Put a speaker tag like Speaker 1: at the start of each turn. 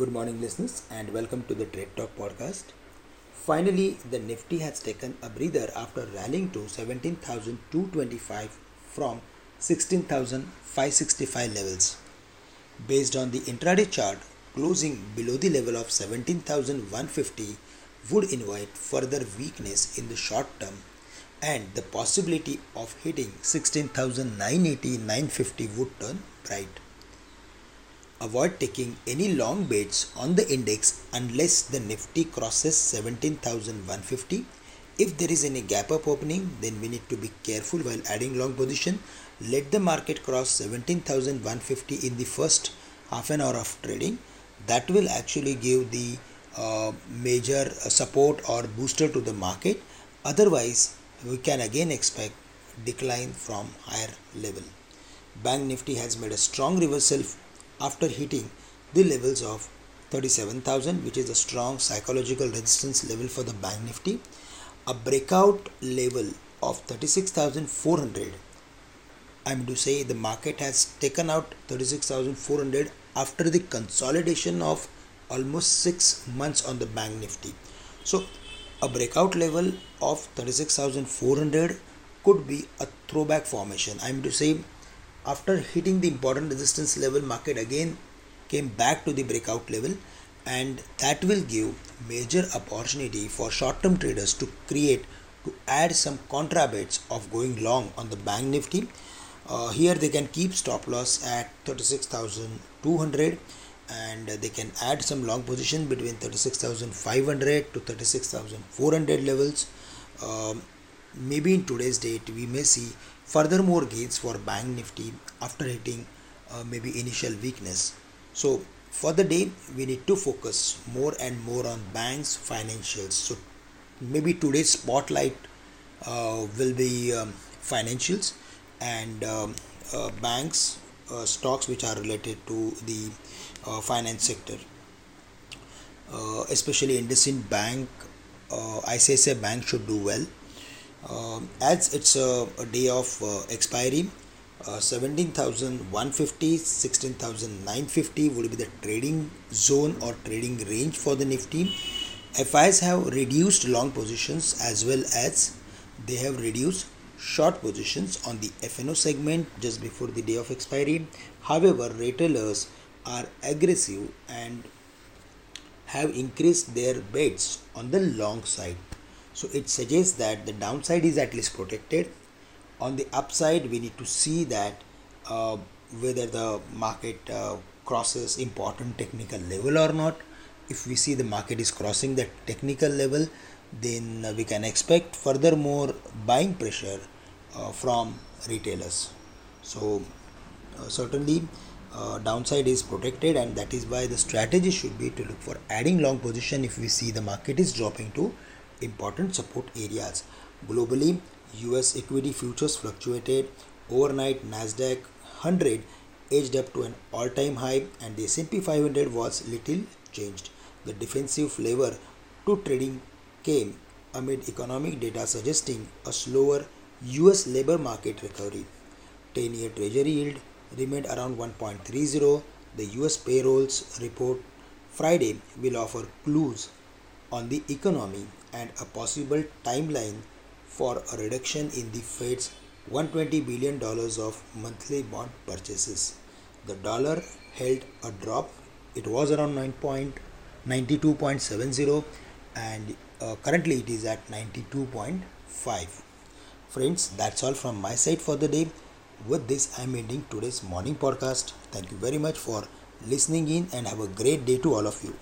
Speaker 1: Good morning, listeners, and welcome to the Trade Talk podcast. Finally, the Nifty has taken a breather after rallying to 17,225 from 16,565 levels. Based on the intraday chart, closing below the level of 17,150 would invite further weakness in the short term and the possibility of hitting 16,980 950 would turn bright. Avoid taking any long bets on the index unless the Nifty crosses 17,150. If there is any gap up opening, then we need to be careful while adding long position. Let the market cross 17,150 in the first half an hour of trading. That will actually give the uh, major uh, support or booster to the market. Otherwise, we can again expect decline from higher level. Bank Nifty has made a strong reversal after hitting the levels of 37,000 which is a strong psychological resistance level for the bank nifty a breakout level of 36,400 I mean to say the market has taken out 36,400 after the consolidation of almost 6 months on the bank nifty. So a breakout level of 36,400 could be a throwback formation. I mean to say after hitting the important resistance level market again came back to the breakout level and that will give major opportunity for short term traders to create to add some contra bets of going long on the bank nifty. Uh, here they can keep stop loss at 36200 and they can add some long position between 36500 to 36400 levels. Um, maybe in today's date we may see furthermore gains for bank nifty after hitting uh, maybe initial weakness. So for the day we need to focus more and more on banks financials. So maybe today's spotlight uh, will be um, financials and um, uh, banks uh, stocks which are related to the uh, finance sector. Uh, especially IndusInd Bank ICICI Bank should do well um, as it's a, a day of uh, expiry, uh, 17,150, 16,950 would be the trading zone or trading range for the Nifty. FIs have reduced long positions as well as they have reduced short positions on the FNO segment just before the day of expiry. However, retailers are aggressive and have increased their bets on the long side. So it suggests that the downside is at least protected. On the upside, we need to see that uh, whether the market uh, crosses important technical level or not. If we see the market is crossing that technical level, then we can expect furthermore buying pressure uh, from retailers. So uh, certainly uh, downside is protected and that is why the strategy should be to look for adding long position if we see the market is dropping to important support areas. Globally, US equity futures fluctuated overnight. Nasdaq 100 edged up to an all-time high and the S&P 500 was little changed. The defensive flavor to trading came amid economic data suggesting a slower US labor market recovery. 10-year treasury yield remained around 1.30. The US payrolls report Friday will offer clues on the economy and a possible timeline for a reduction in the Fed's 120 billion dollars of monthly bond purchases. The dollar held a drop. It was around 9.92.70 and uh, currently it is at 92.5. Friends, that's all from my side for the day. With this, I'm ending today's morning podcast. Thank you very much for listening in and have a great day to all of you.